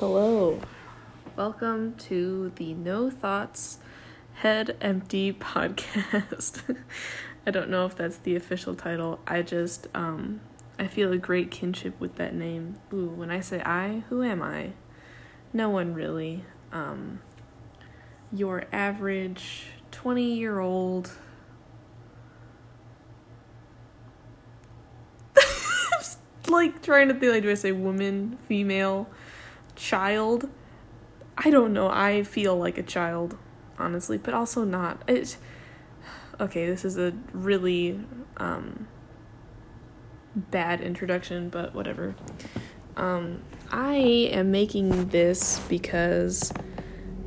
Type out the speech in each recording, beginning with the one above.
Hello. Welcome to the No Thoughts Head Empty podcast. I don't know if that's the official title. I just um I feel a great kinship with that name. Ooh, when I say I, who am I? No one really. Um your average 20-year-old like trying to think like do I say woman, female, child? I don't know. I feel like a child, honestly, but also not. It Okay, this is a really um bad introduction, but whatever. Um I am making this because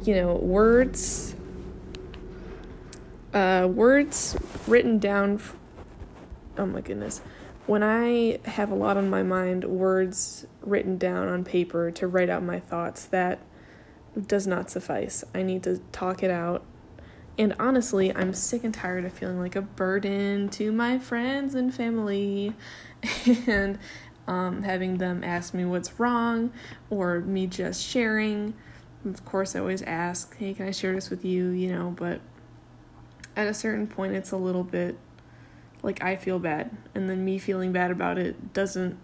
you know, words uh words written down f- Oh my goodness when I have a lot on my mind, words written down on paper to write out my thoughts, that does not suffice. I need to talk it out. And honestly, I'm sick and tired of feeling like a burden to my friends and family and um, having them ask me what's wrong or me just sharing. Of course, I always ask, hey, can I share this with you? You know, but at a certain point, it's a little bit like I feel bad and then me feeling bad about it doesn't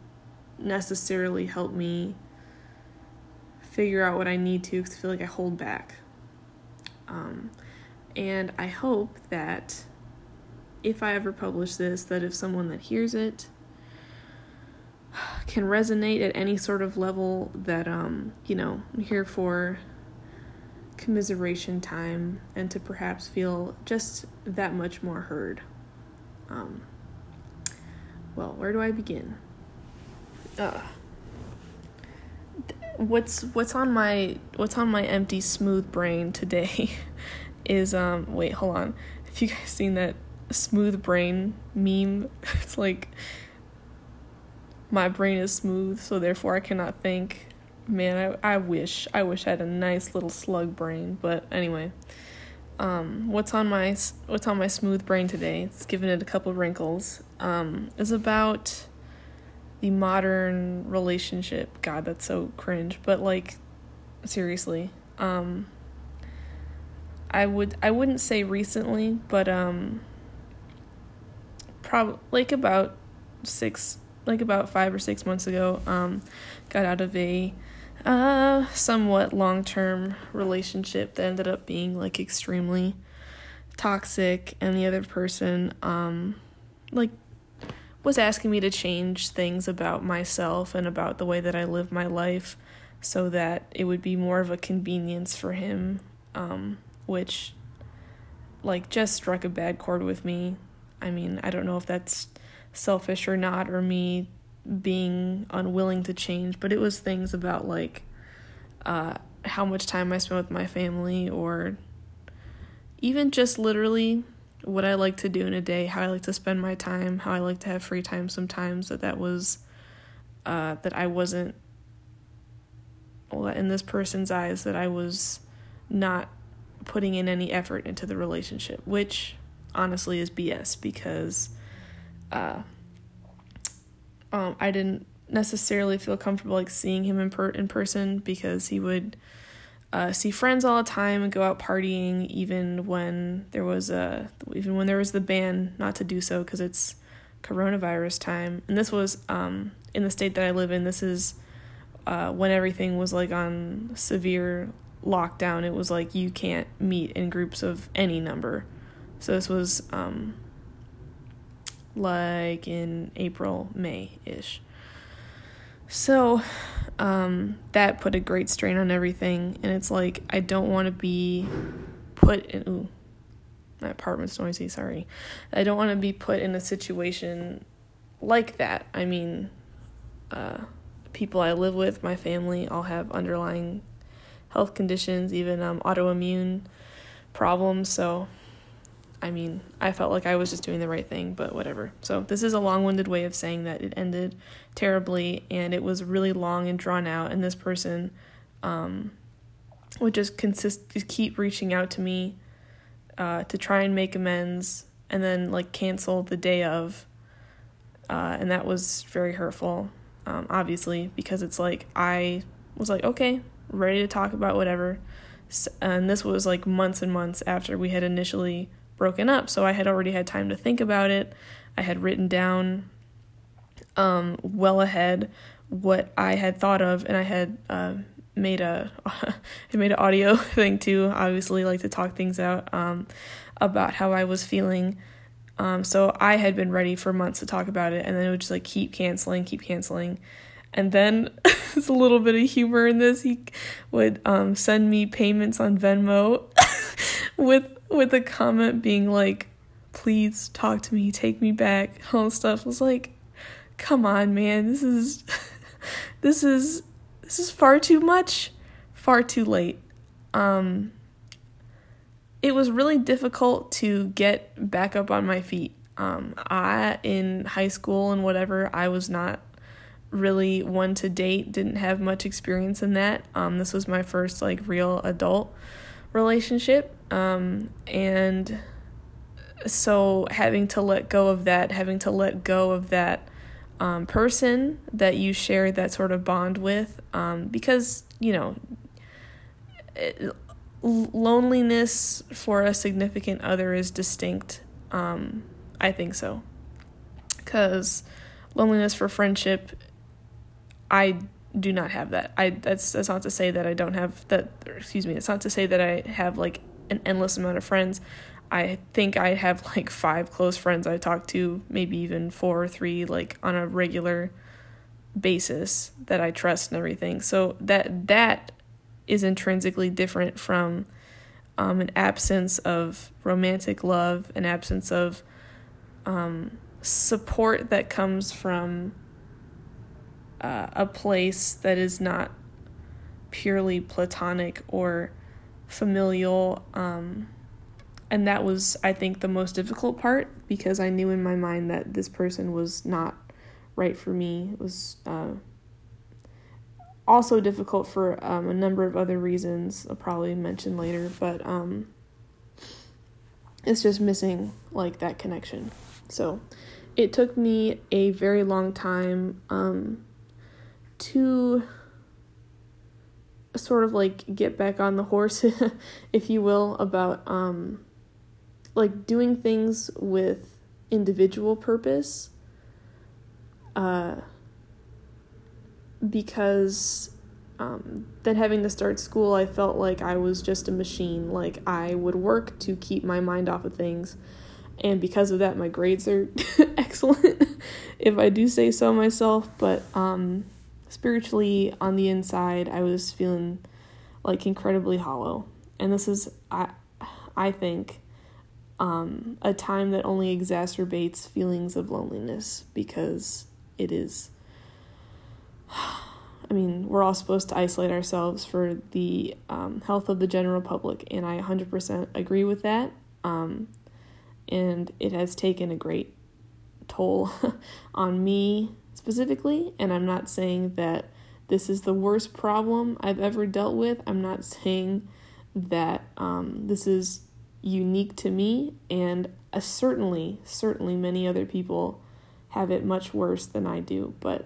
necessarily help me figure out what I need to because I feel like I hold back. Um, and I hope that if I ever publish this, that if someone that hears it can resonate at any sort of level, that um, you know, I'm here for commiseration time and to perhaps feel just that much more heard. Um, well, where do I begin? Uh, what's what's on my what's on my empty smooth brain today is um wait hold on. Have you guys seen that smooth brain meme? It's like my brain is smooth so therefore i cannot think. Man i, I wish i wish i had a nice little slug brain but anyway um, what's on my what's on my smooth brain today. It's given it a couple wrinkles. Um, is about the modern relationship. God, that's so cringe. But like, seriously, um, I would I wouldn't say recently, but um, like about six, like about five or six months ago, um, got out of a uh somewhat long-term relationship that ended up being like extremely toxic and the other person um like was asking me to change things about myself and about the way that I live my life so that it would be more of a convenience for him um which like just struck a bad chord with me. I mean, I don't know if that's selfish or not or me being unwilling to change, but it was things about like uh, how much time I spent with my family or even just literally what I like to do in a day, how I like to spend my time, how I like to have free time sometimes that that was uh, that I wasn't well in this person's eyes that I was not putting in any effort into the relationship, which honestly is BS because uh, um, I didn't necessarily feel comfortable like seeing him in per- in person because he would uh, see friends all the time and go out partying even when there was a even when there was the ban not to do so because it's coronavirus time. And this was um, in the state that I live in this is uh, when everything was like on severe lockdown it was like you can't meet in groups of any number. So this was um, like in April May ish so um, that put a great strain on everything. And it's like, I don't want to be put in. Ooh, my apartment's noisy, sorry. I don't want to be put in a situation like that. I mean, uh, people I live with, my family, all have underlying health conditions, even um, autoimmune problems. So I mean, I felt like I was just doing the right thing, but whatever. So, this is a long winded way of saying that it ended terribly and it was really long and drawn out. And this person um, would just consist, just keep reaching out to me uh, to try and make amends and then like cancel the day of. Uh, and that was very hurtful, um, obviously, because it's like I was like, okay, ready to talk about whatever. And this was like months and months after we had initially broken up. So I had already had time to think about it. I had written down um, well ahead what I had thought of, and I had uh, made a I made an audio thing too. Obviously, like to talk things out um, about how I was feeling. Um, so I had been ready for months to talk about it, and then it would just like keep canceling, keep canceling. And then there's a little bit of humor in this. He would um, send me payments on Venmo with with a comment being like, "Please talk to me, take me back." All stuff I was like, "Come on, man, this is this is this is far too much, far too late." Um, it was really difficult to get back up on my feet. Um, I in high school and whatever, I was not really one to date, didn't have much experience in that. Um, this was my first like real adult relationship. Um, and so having to let go of that, having to let go of that um, person that you share that sort of bond with, um, because, you know, it, loneliness for a significant other is distinct. Um, I think so. Because loneliness for friendship I do not have that. I that's that's not to say that I don't have that. excuse me. It's not to say that I have like an endless amount of friends. I think I have like five close friends I talk to, maybe even four or three, like on a regular basis that I trust and everything. So that that is intrinsically different from um, an absence of romantic love, an absence of um, support that comes from uh, a place that is not purely platonic or familial. Um, and that was, I think, the most difficult part because I knew in my mind that this person was not right for me. It was uh, also difficult for um, a number of other reasons I'll probably mention later, but um, it's just missing like that connection. So it took me a very long time um, to sort of like get back on the horse if you will about um like doing things with individual purpose uh because um, then having to start school, I felt like I was just a machine. Like I would work to keep my mind off of things, and because of that, my grades are excellent, if I do say so myself. But um, spiritually on the inside, I was feeling like incredibly hollow. And this is I I think um, a time that only exacerbates feelings of loneliness because it is I mean, we're all supposed to isolate ourselves for the um, health of the general public, and I 100% agree with that. Um, and it has taken a great toll on me specifically, and I'm not saying that this is the worst problem I've ever dealt with. I'm not saying that um, this is unique to me, and uh, certainly, certainly many other people have it much worse than I do. But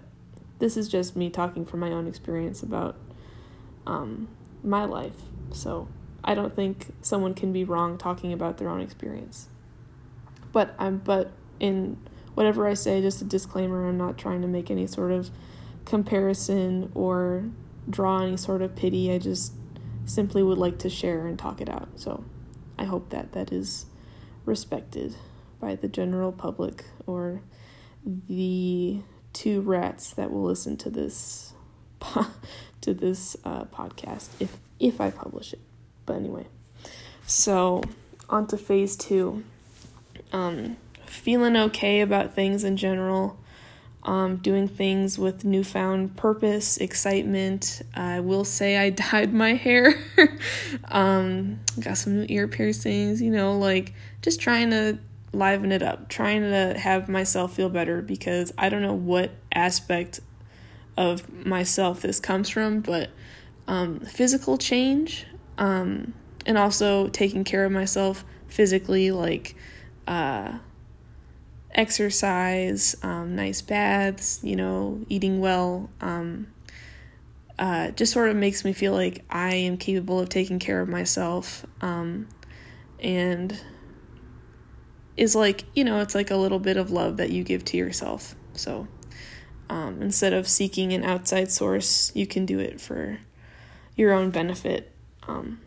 this is just me talking from my own experience about um, my life. So I don't think someone can be wrong talking about their own experience. But I'm but in whatever I say, just a disclaimer I'm not trying to make any sort of comparison or draw any sort of pity. I just simply would like to share and talk it out. So I hope that that is respected by the general public or the two rats that will listen to this to this uh, podcast if if I publish it. But anyway, so on to phase two. Um, feeling okay about things in general, um, doing things with newfound purpose, excitement. I will say I dyed my hair, um, got some new ear piercings, you know, like just trying to liven it up, trying to have myself feel better because I don't know what aspect of myself this comes from, but um, physical change um, and also taking care of myself physically, like. Uh, exercise, um, nice baths, you know, eating well, um, uh, just sort of makes me feel like I am capable of taking care of myself. Um, and is like, you know, it's like a little bit of love that you give to yourself. So um, instead of seeking an outside source, you can do it for your own benefit. Um,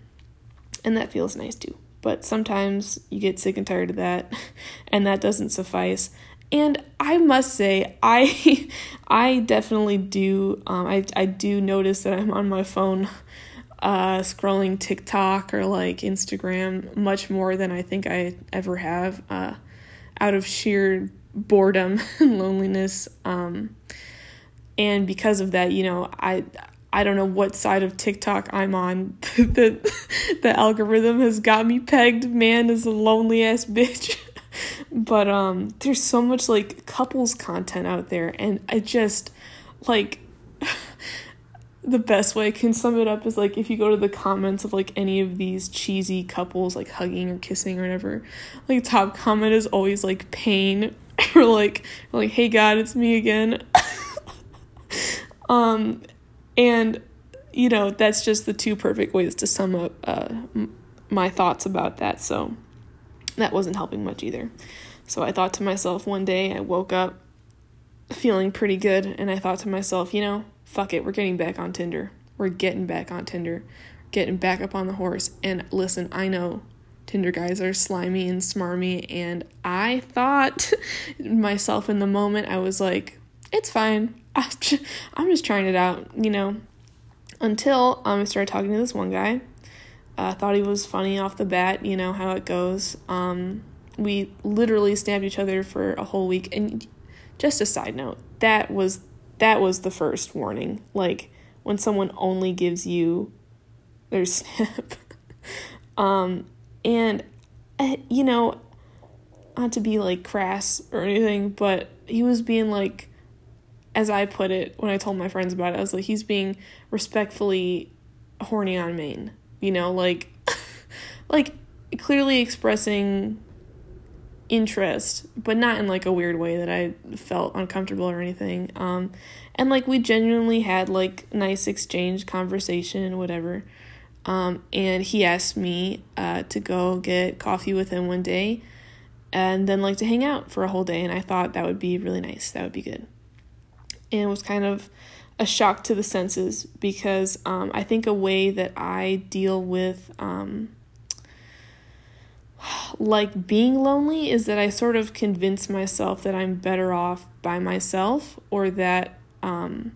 and that feels nice too. But sometimes you get sick and tired of that, and that doesn't suffice. And I must say, I I definitely do. Um, I I do notice that I'm on my phone, uh, scrolling TikTok or like Instagram much more than I think I ever have, uh, out of sheer boredom and loneliness. Um, and because of that, you know, I I don't know what side of TikTok I'm on. the the algorithm has got me pegged. Man is a lonely ass bitch. but um there's so much like couples content out there and I just like the best way I can sum it up is like if you go to the comments of like any of these cheesy couples like hugging or kissing or whatever, like top comment is always like pain or like like hey god it's me again. um and, you know, that's just the two perfect ways to sum up uh, my thoughts about that. So that wasn't helping much either. So I thought to myself one day, I woke up feeling pretty good, and I thought to myself, you know, fuck it, we're getting back on Tinder. We're getting back on Tinder, getting back up on the horse. And listen, I know Tinder guys are slimy and smarmy, and I thought myself in the moment, I was like, it's fine. I'm just trying it out, you know. Until um, I started talking to this one guy. I uh, thought he was funny off the bat, you know how it goes. Um, we literally stabbed each other for a whole week. And just a side note, that was that was the first warning. Like when someone only gives you their snap. um, and uh, you know, not to be like crass or anything, but he was being like as I put it when I told my friends about it, I was like, he's being respectfully horny on main. You know, like, like clearly expressing interest, but not in like a weird way that I felt uncomfortable or anything. Um, and like we genuinely had like nice exchange, conversation, whatever. Um, and he asked me uh, to go get coffee with him one day and then like to hang out for a whole day. And I thought that would be really nice. That would be good and was kind of a shock to the senses because um, I think a way that I deal with um, like being lonely is that I sort of convince myself that I'm better off by myself or that um,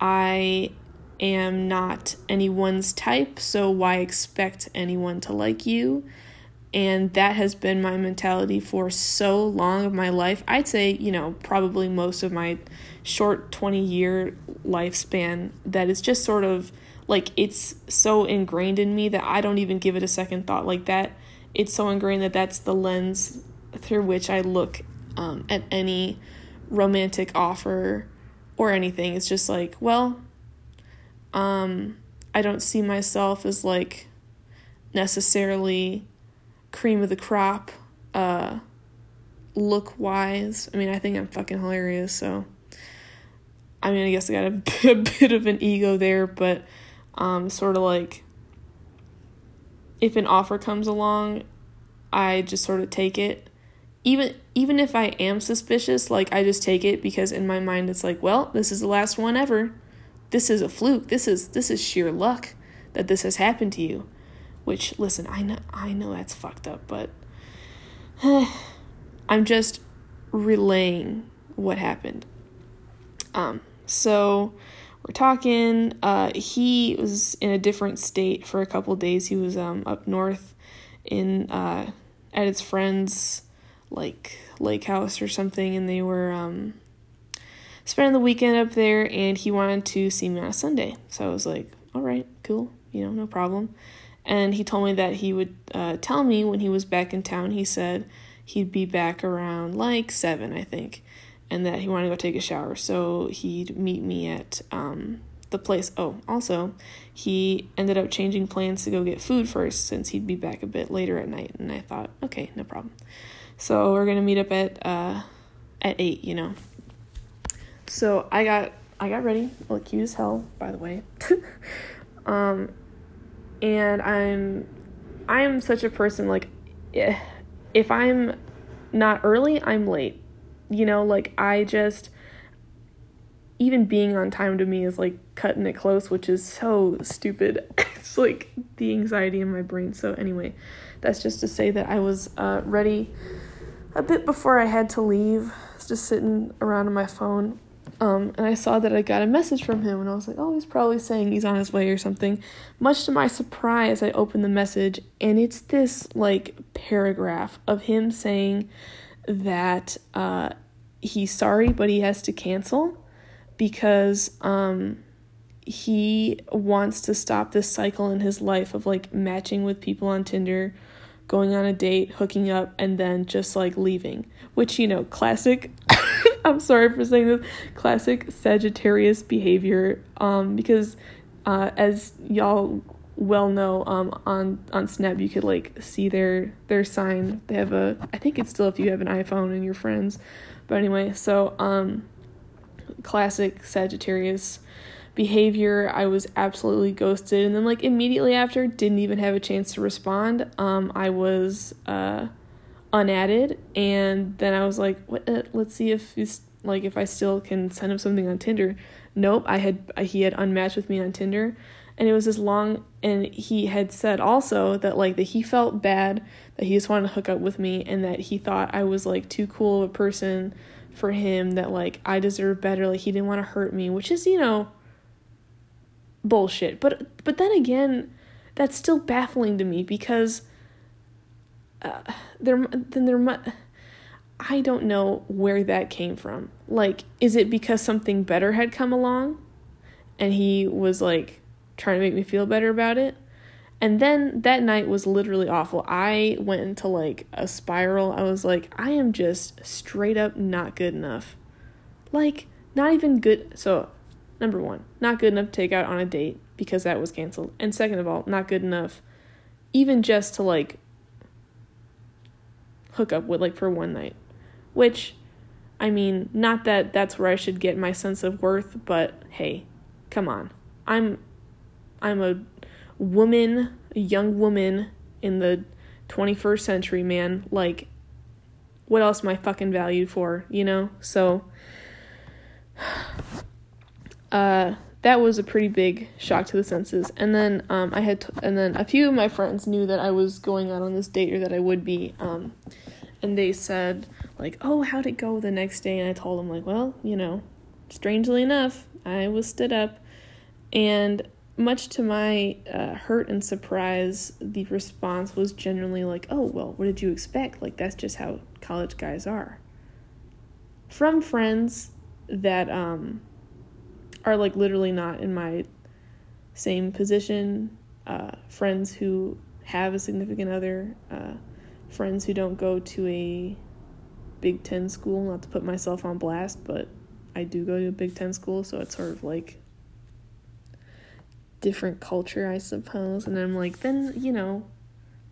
I am not anyone's type, so why expect anyone to like you? And that has been my mentality for so long of my life. I'd say, you know, probably most of my short 20 year lifespan that is just sort of like it's so ingrained in me that I don't even give it a second thought like that. It's so ingrained that that's the lens through which I look um, at any romantic offer or anything. It's just like well um I don't see myself as like necessarily cream of the crop uh look wise I mean I think I'm fucking hilarious so I mean, I guess I got a, bit of an ego there, but um, sort of like if an offer comes along, I just sort of take it. Even even if I am suspicious, like I just take it because in my mind it's like, well, this is the last one ever. This is a fluke. This is this is sheer luck that this has happened to you. Which listen, I know I know that's fucked up, but I'm just relaying what happened. Um so we're talking. Uh, he was in a different state for a couple days. He was um, up north in uh, at his friend's like lake house or something, and they were um, spending the weekend up there. And he wanted to see me on a Sunday, so I was like, "All right, cool, you know, no problem." And he told me that he would uh, tell me when he was back in town. He said he'd be back around like seven, I think and that he wanted to go take a shower. So he'd meet me at um, the place. Oh, also, he ended up changing plans to go get food first since he'd be back a bit later at night. And I thought, okay, no problem. So we're gonna meet up at uh, at eight, you know. So I got I got ready. I look cute as hell, by the way. um, and I'm, I'm such a person like, eh, if I'm not early, I'm late. You know, like I just, even being on time to me is like cutting it close, which is so stupid. it's like the anxiety in my brain. So, anyway, that's just to say that I was uh, ready a bit before I had to leave. I was just sitting around on my phone. Um, and I saw that I got a message from him, and I was like, oh, he's probably saying he's on his way or something. Much to my surprise, I opened the message, and it's this like paragraph of him saying that uh, he's sorry, but he has to cancel because um, he wants to stop this cycle in his life of like matching with people on Tinder, going on a date, hooking up, and then just like leaving. Which, you know, classic. I'm sorry for saying this. Classic Sagittarius behavior. Um, because uh, as y'all well know, um, on on Snap you could like see their their sign. They have a. I think it's still if you have an iPhone and your friends. But anyway, so um, classic Sagittarius behavior. I was absolutely ghosted, and then like immediately after, didn't even have a chance to respond. Um, I was uh, unadded, and then I was like, what? Uh, let's see if he's like if I still can send him something on Tinder. Nope, I had he had unmatched with me on Tinder, and it was this long. And he had said also that like that he felt bad that he just wanted to hook up with me, and that he thought I was like too cool of a person for him that like I deserve better like he didn't want to hurt me which is you know bullshit but but then again that's still baffling to me because uh, there then there I don't know where that came from like is it because something better had come along and he was like trying to make me feel better about it and then that night was literally awful. I went into like a spiral. I was like, I am just straight up not good enough. Like, not even good. So, number one, not good enough to take out on a date because that was canceled. And second of all, not good enough even just to like hook up with like for one night. Which, I mean, not that that's where I should get my sense of worth, but hey, come on. I'm I'm a woman, a young woman in the 21st century, man. Like, what else am I fucking valued for, you know? So, uh, that was a pretty big shock to the senses. And then, um, I had, t- and then a few of my friends knew that I was going out on this date or that I would be, um, and they said, like, oh, how'd it go the next day? And I told them, like, well, you know, strangely enough, I was stood up. And much to my uh, hurt and surprise, the response was generally like, oh, well, what did you expect? Like, that's just how college guys are. From friends that um, are like literally not in my same position, uh, friends who have a significant other, uh, friends who don't go to a Big Ten school, not to put myself on blast, but I do go to a Big Ten school, so it's sort of like different culture, I suppose. And I'm like, then, you know,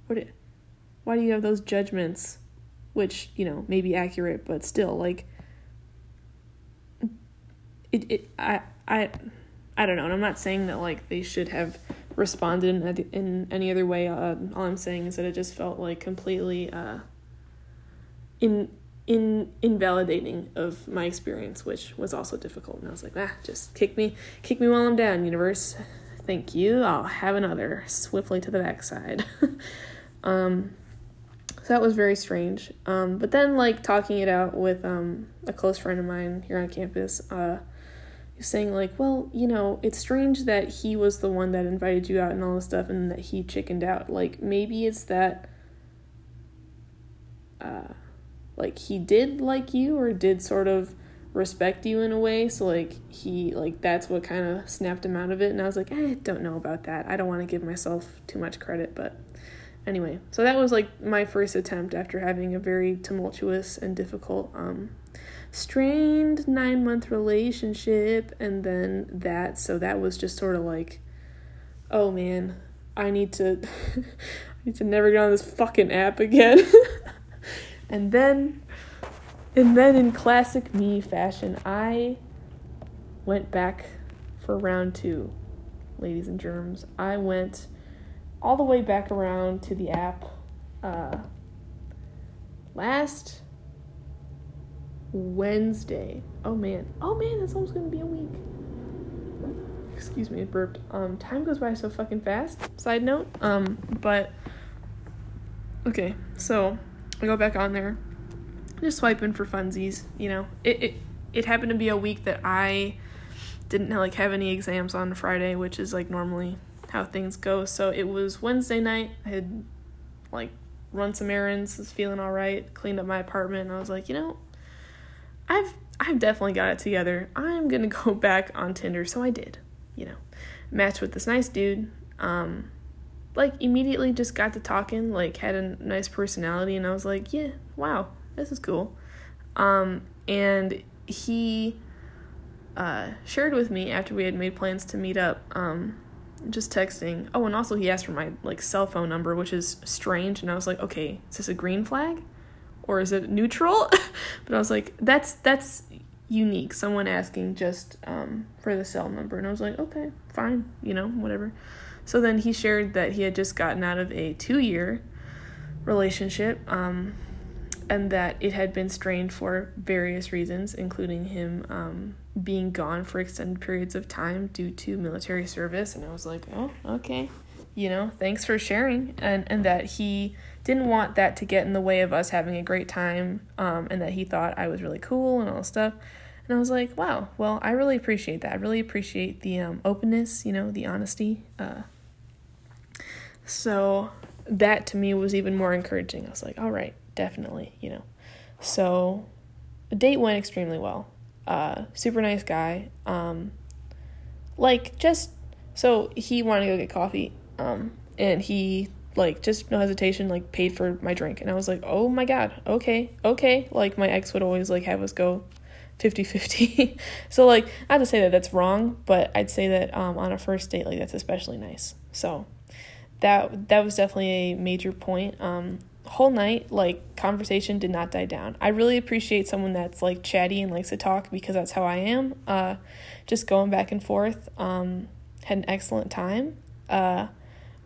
what why do you have those judgments which, you know, may be accurate, but still like it it I I I don't know. And I'm not saying that like they should have responded in, in any other way. Uh, all I'm saying is that it just felt like completely uh in in invalidating of my experience, which was also difficult. And I was like, ah, just kick me, kick me while I'm down, universe thank you. I'll have another swiftly to the backside. um, so that was very strange. Um, but then, like, talking it out with um, a close friend of mine here on campus, uh, saying, like, well, you know, it's strange that he was the one that invited you out and all this stuff and that he chickened out. Like, maybe it's that, uh, like, he did like you or did sort of respect you in a way. So like he like that's what kind of snapped him out of it. And i was like i don't know about that. I don't want to give myself too much credit. But anyway so that was like my first attempt after having a very tumultuous and difficult um strained nine month relationship. And then that so that was just sort of like oh man i need to i need to never get on this fucking app again. And then and then in classic me fashion, I went back for round two, ladies and germs. I went all the way back around to the app uh, last Wednesday. Oh man. Oh man, that's almost gonna be a week. Excuse me, it burped. Um, time goes by so fucking fast. Side note. Um, but okay, so I go back on there, just swiping for funsies. You know, it it it happened to be a week that I didn't like have any exams on Friday, which is like normally how things go. So it was Wednesday night. I had like run some errands, was feeling all right, cleaned up my apartment, and I was like, you know, I've I've definitely got it together. I'm gonna go back on Tinder, so I did. You know, matched with this nice dude. Um, like immediately just got to talking, like had a nice personality, and I was like, yeah, wow, this is cool. Um, and he uh, shared with me after we had made plans to meet up. Um, just texting. Oh, and also he asked for my like cell phone number, which is strange. And I was like, okay, is this a green flag, or is it neutral? but I was like, that's that's unique. Someone asking just um, for the cell number, and I was like, okay, fine, you know, whatever. So then he shared that he had just gotten out of a two-year relationship. Um, and that it had been strained for various reasons, including him um, being gone for extended periods of time due to military service. And I was like, oh, okay, you know, thanks for sharing. And, and that he didn't want that to get in the way of us having a great time, um, and that he thought I was really cool and all stuff. And I was like, wow, well, I really appreciate that. I really appreciate the um, openness, you know, the honesty. Uh, so that to me was even more encouraging. I was like, all right, definitely, you know. So the date went extremely well. Uh, super nice guy. Um, like just so he wanted to go get coffee. Um, and he like just no hesitation like paid for my drink and I was like, "Oh my god. Okay. Okay." Like my ex would always like have us go 50-50. so like not to say that that's wrong, but I'd say that um on a first date like that's especially nice. So that that was definitely a major point. Um whole night like conversation did not die down. I really appreciate someone that's like chatty and likes to talk because that's how i am. Uh, just going back and forth um, had an excellent time. Uh,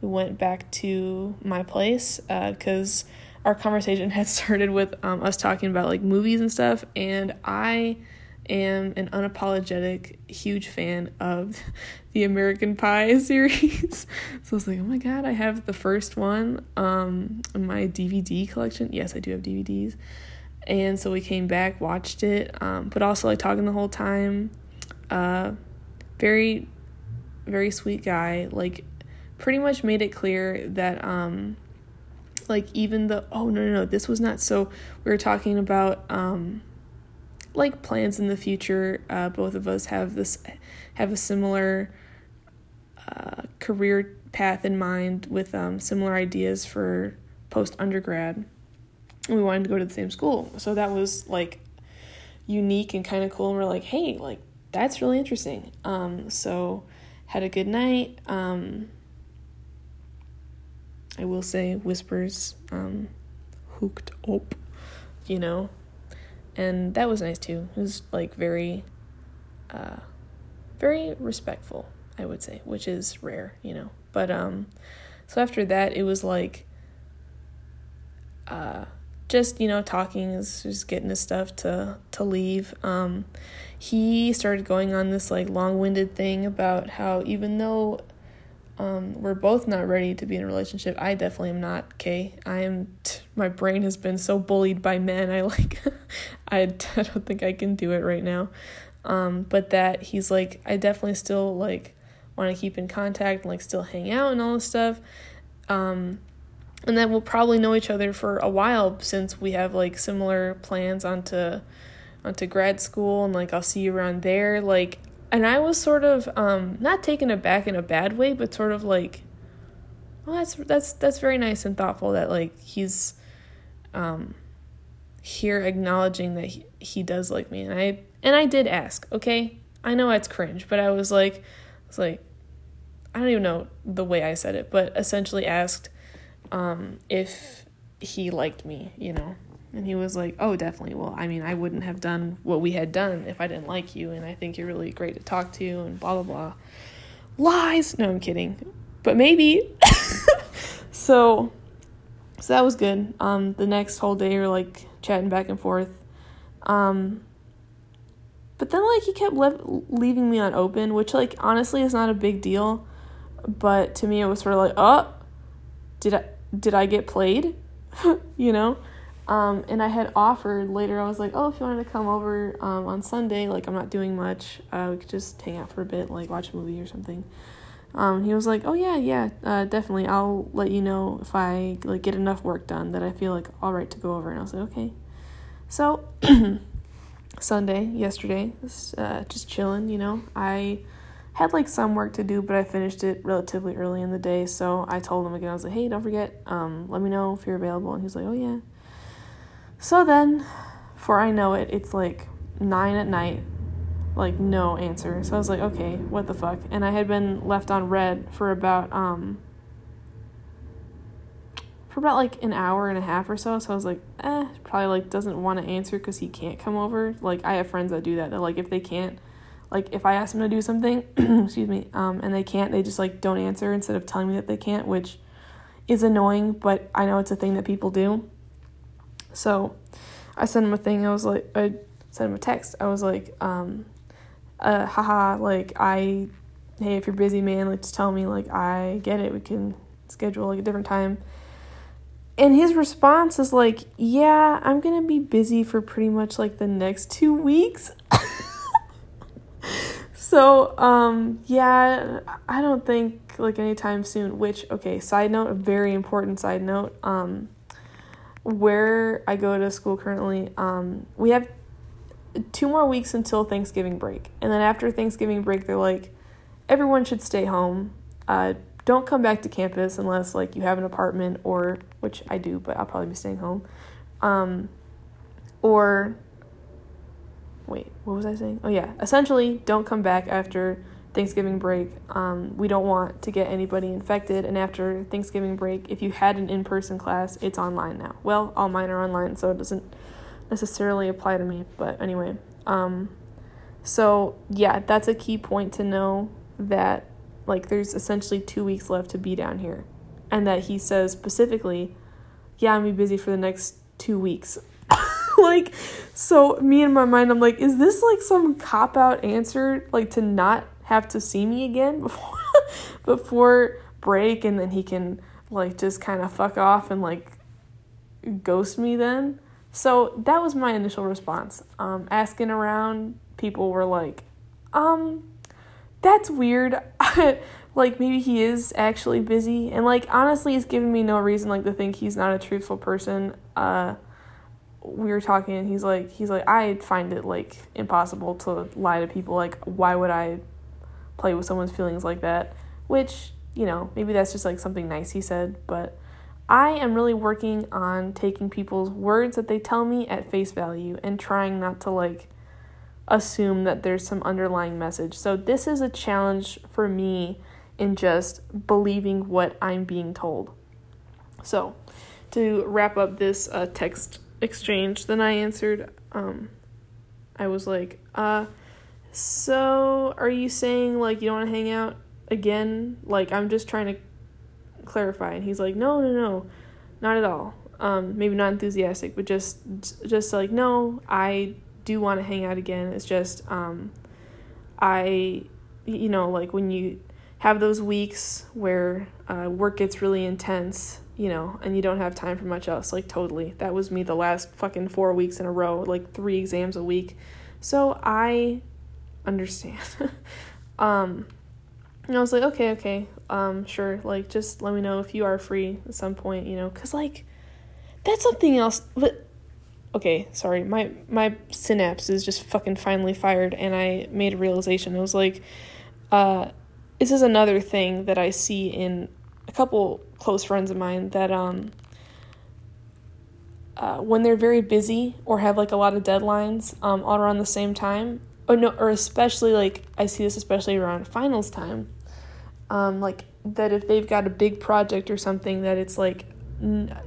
we went back to my place because uh, our conversation had started with um, us talking about like movies and stuff and i am an unapologetic huge fan of the American Pie series. so I was like, oh my god, I have the first one um in my DVD collection. Yes, I do have DVDs. And so we came back, watched it, um, but also like talking the whole time. Uh very very sweet guy. Like pretty much made it clear that um like even the oh no no no this was not so we were talking about um like plans in the future. Uh, both of us have this have a similar uh, career path in mind with um, similar ideas for post undergrad. We wanted to go to the same school, so that was like unique and kind of cool. And we're like, hey, like that's really interesting. Um, so had a good night. Um, I will say whispers um, hooked up, you know, and that was nice too. It was like very, uh, very respectful, I would say, which is rare, you know. But um, so after that, it was like, uh, just you know talking just getting his stuff to to leave. Um, he started going on this like long winded thing about how even though um, we're both not ready to be in a relationship. I definitely am not. Okay, I am. T- my brain has been so bullied by men. I like, I, I don't think I can do it right now. Um, but that he's like, I definitely still like want to keep in contact and like still hang out and all this stuff. Um, and that we'll probably know each other for a while since we have like similar plans onto onto grad school and like I'll see you around there. Like and I was sort of um, not taken aback in a bad way, but sort of like, well, that's that's that's very nice and thoughtful that like he's um, here acknowledging that he, he does like me, and I and I did ask. Okay, I know it's cringe, but I was like, I was like, I don't even know the way I said it, but essentially asked um, if he liked me, you know, And he was like, Oh, definitely. Well, I mean, I wouldn't have done what we had done if I didn't like you, and I think you're really great to talk to, and blah, blah, blah. Lies! No, I'm kidding. But maybe. so, so that was good. Um, the next whole day, we are like chatting back and forth. Um, but then, like, he kept le- leaving me on open, which, like, honestly is not a big deal. But to me, it was sort of like, oh, did I did I get played? you know? Um, and I had offered later, I was like, oh, if you wanted to come over um, on Sunday, like, I'm not doing much, uh, we could just hang out for a bit, like, watch a movie or something. Um, he was like, oh, yeah, yeah, uh, definitely. I'll let you know if I, like, get enough work done that I feel, like, all right to go over. And I was like, okay. So, Sunday, yesterday, uh, just chilling, you know. I had like some work to do, but I finished it relatively early in the day. So I told him again, I was like, hey, don't forget, um, let me know if you're available. And he's like, oh, yeah. So then, for I know it, it's like nine at night, like no answer. So I was like, okay, what the fuck? And I had been left on read for about, um, for about like an hour and a half or so. So I was like, eh, probably like doesn't want to answer because he can't come over. Like I have friends that do that. That like if they can't, like if I ask them to do something, excuse me, um, and they can't, they just like don't answer instead of telling me that they can't, which is annoying. But I know it's a thing that people do. So I sent him a thing. I was like, I sent him a text. I was like, um, uh, haha, like I, hey, if you're busy, man, like just tell me. Like I get it. We can schedule like a different time and his response is like, "Yeah, I'm going to be busy for pretty much like the next 2 weeks." so, um yeah, I don't think like anytime soon, which okay, side note, a very important side note, um where I go to school currently, um we have two more weeks until Thanksgiving break. And then after Thanksgiving break, they're like everyone should stay home. Uh don't come back to campus unless like you have an apartment or which I do, but I'll probably be staying home. Um, or wait, what was I saying? Oh yeah, essentially don't come back after Thanksgiving break. Um, we don't want to get anybody infected. And after Thanksgiving break, if you had an in-person class, it's online now. Well, all mine are online, so it doesn't necessarily apply to me. But anyway, um, so yeah, that's a key point to know that like there's essentially two weeks left to be down here and that he says specifically yeah i'm gonna be busy for the next two weeks like so me in my mind i'm like is this like some cop out answer like to not have to see me again before before break and then he can like just kind of fuck off and like ghost me then so that was my initial response um asking around people were like um that's weird. like maybe he is actually busy and like honestly he's given me no reason like to think he's not a truthful person. Uh we were talking and he's like he's like I find it like impossible to lie to people like why would I play with someone's feelings like that? Which, you know, maybe that's just like something nice he said, but I am really working on taking people's words that they tell me at face value and trying not to like assume that there's some underlying message. So, this is a challenge for me in just believing what I'm being told. So, to wrap up this uh, text exchange, then I answered, um, I was like, uh, so are you saying like you don't want to hang out again? Like, I'm just trying to clarify. And he's like, no, no, no, not at all. Um, maybe not enthusiastic, but just, just like, no, I do want to hang out again. It's just um, I, you know, like when you have those weeks where uh, work gets really intense, you know, and you don't have time for much else. Like totally, that was me the last fucking four weeks in a row, like three exams a week. So I understand. um, and I was like, okay, okay, um, sure. Like, just let me know if you are free at some point, you know, cause like that's something else. But okay, sorry, my my synapse is just fucking finally fired, and I made a realization. It was like, uh, this is another thing that I see in a couple close friends of mine that um, uh, when they're very busy or have like a lot of deadlines um, all around the same time, or no, or especially like I see this especially around finals time, um, like that if they've got a big project or something that it's like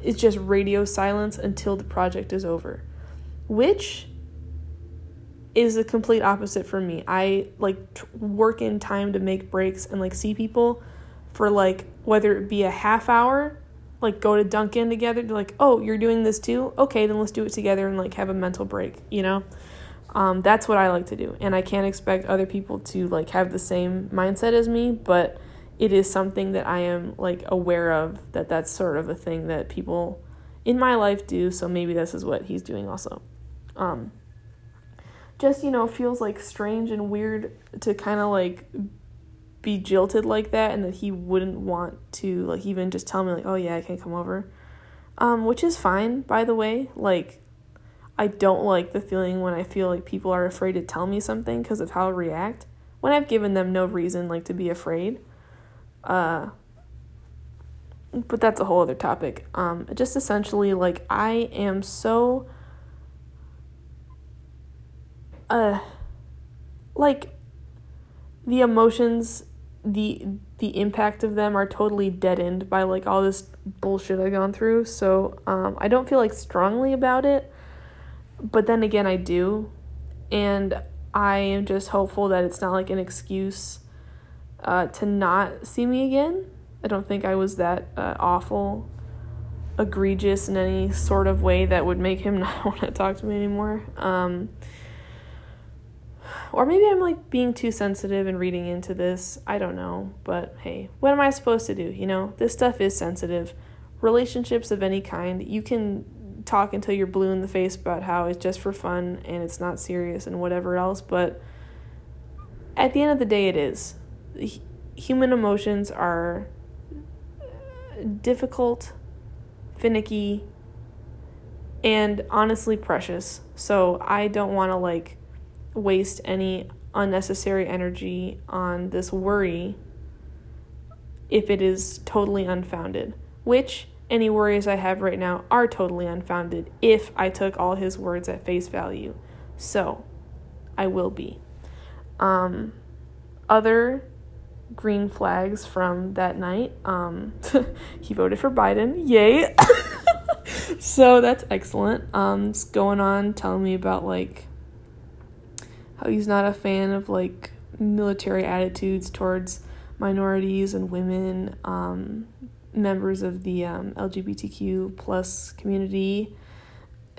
it's just radio silence until the project is over, which is the complete opposite for me. I like t- work in time to make breaks and like see people for like whether it be a half hour, like go to Dunkin' together, to like, oh, you're doing this too? Okay, then let's do it together and like have a mental break, you know? Um, that's what I like to do. And I can't expect other people to like have the same mindset as me, but it is something that I am like aware of that that's sort of a thing that people in my life do. So maybe this is what he's doing also. Um, just you know feels like strange and weird to kind of like be jilted like that and that he wouldn't want to like even just tell me like oh yeah I can't come over um which is fine by the way like I don't like the feeling when I feel like people are afraid to tell me something because of how I react when I've given them no reason like to be afraid uh, but that's a whole other topic. Um, just essentially, like, I am so, uh, like, the emotions, the the impact of them are totally deadened by like all this bullshit I've gone through. So um, I don't feel like strongly about it, but then again, I do, and I am just hopeful that it's not like an excuse uh, to not see me again. I don't think I was that uh, awful, egregious in any sort of way that would make him not want to talk to me anymore. Um, or maybe I'm like being too sensitive and reading into this. I don't know. But hey, what am I supposed to do? You know, this stuff is sensitive. Relationships of any kind, you can talk until you're blue in the face about how it's just for fun and it's not serious and whatever else. But at the end of the day, it is human emotions are difficult, finicky, and honestly precious. So I don't want to like waste any unnecessary energy on this worry if it is totally unfounded, which any worries I have right now are totally unfounded if I took all his words at face value. So, I will be. Um, other green flags from that night. Um, he voted for Biden. Yay! so that's excellent. Um, going on telling me about like how he's not a fan of like military attitudes towards minorities and women, um, members of the um, LGBTQ plus community.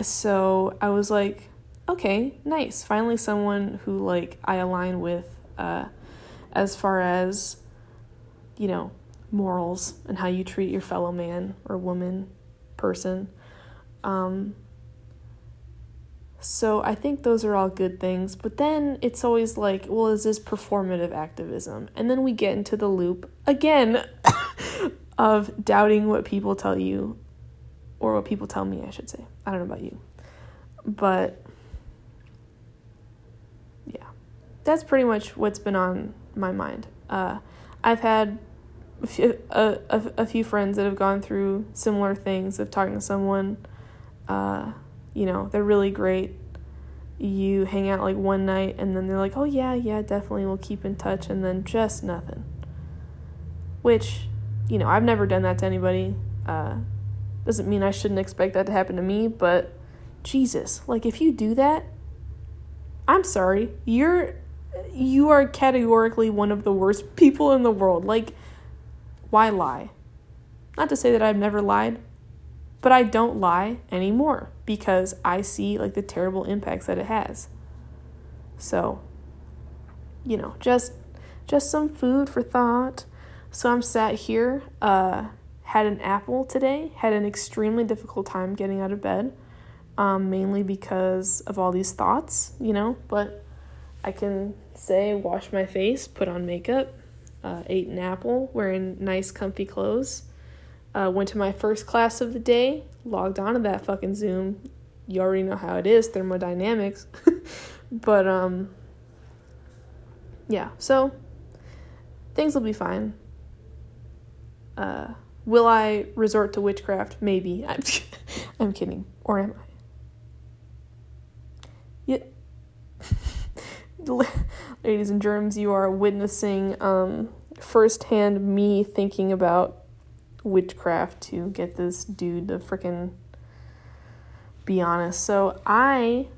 So I was like, okay, nice. Finally, someone who like I align with. Uh, as far as, you know, morals and how you treat your fellow man or woman, person. Um, so I think those are all good things, but then it's always like, well, is this performative activism? And then we get into the loop again of doubting what people tell you, or what people tell me, I should say. I don't know about you. But yeah, that's pretty much what's been on my mind. Uh, I've had a few, a, a, a, few friends that have gone through similar things of talking to someone. Uh, you know, they're really great. You hang out like one night and then they're like, oh, yeah, yeah, definitely, we'll keep in touch, and then just nothing. Which, you know, I've never done that to anybody. Uh, doesn't mean I shouldn't expect that to happen to me, but Jesus, like if you do that, I'm sorry, you're you are categorically one of the worst people in the world. Like, why lie? Not to say that I've never lied, but I don't lie anymore because I see like the terrible impacts that it has. So, you know, just just some food for thought. So I'm sat here, uh, had an apple today, had an extremely difficult time getting out of bed, um, mainly because of all these thoughts, you know, but I can say wash my face, put on makeup, uh, ate an apple, wearing nice comfy clothes. Uh, went to my first class of the day, logged onto that fucking Zoom. You already know how it is, thermodynamics. but um yeah, so things will be fine. Uh, will I resort to witchcraft? Maybe. I'm, I'm kidding. Or am I? Yeah ladies and germs, you are witnessing um, firsthand me thinking about witchcraft to get this dude to freaking be honest. So I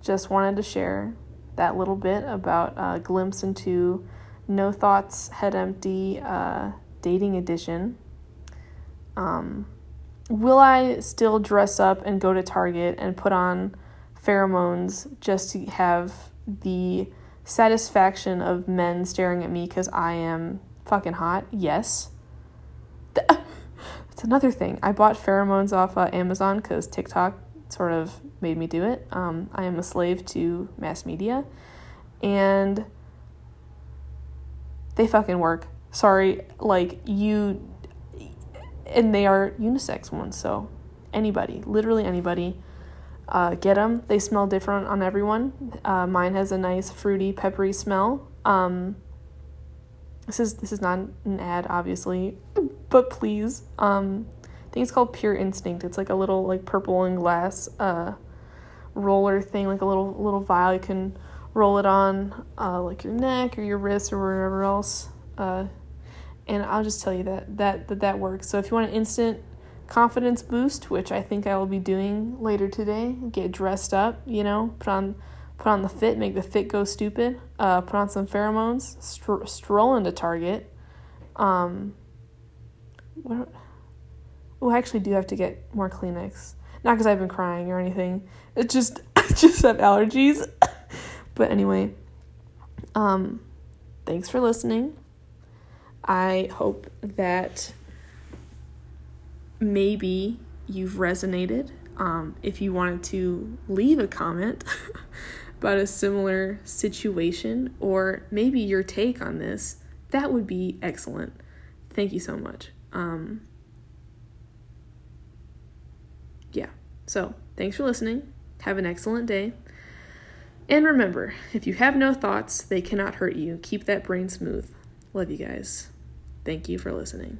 just wanted to share that little bit about a glimpse into No Thoughts, Head Empty, uh, Dating Edition. Um, will I still dress up and go to Target and put on pheromones just to have the satisfaction of men staring at me because I am fucking hot? Yes. That's another thing. I bought pheromones off uh, Amazon because TikTok sort of made me do it. Um, I am a slave to mass media, and they fucking work. Sorry, like you, and they are unisex ones, so anybody, literally anybody, uh, get them. They smell different on everyone. Uh, mine has a nice fruity, peppery smell. Um, this is this is not an ad, obviously, but please. Um, I think it's called Pure Instinct. It's like a little like purple and glass uh, roller thing, like a little little vial. You can roll it on uh, like your neck or your wrist or wherever else. Uh, and I'll just tell you that that that that works. So if you want an instant confidence boost, which I think I will be doing later today, get dressed up, you know, put on put on the fit, make the fit go stupid, uh, put on some pheromones, stro- stroll into Target. Um, what? Oh, I actually do have to get more Kleenex. Not because I've been crying or anything. It's just I just have allergies. But anyway, um, thanks for listening. I hope that maybe you've resonated. Um, if you wanted to leave a comment about a similar situation or maybe your take on this, that would be excellent. Thank you so much. Um, yeah, so thanks for listening. Have an excellent day. And remember, if you have no thoughts, they cannot hurt you. Keep that brain smooth. Love you guys. Thank you for listening.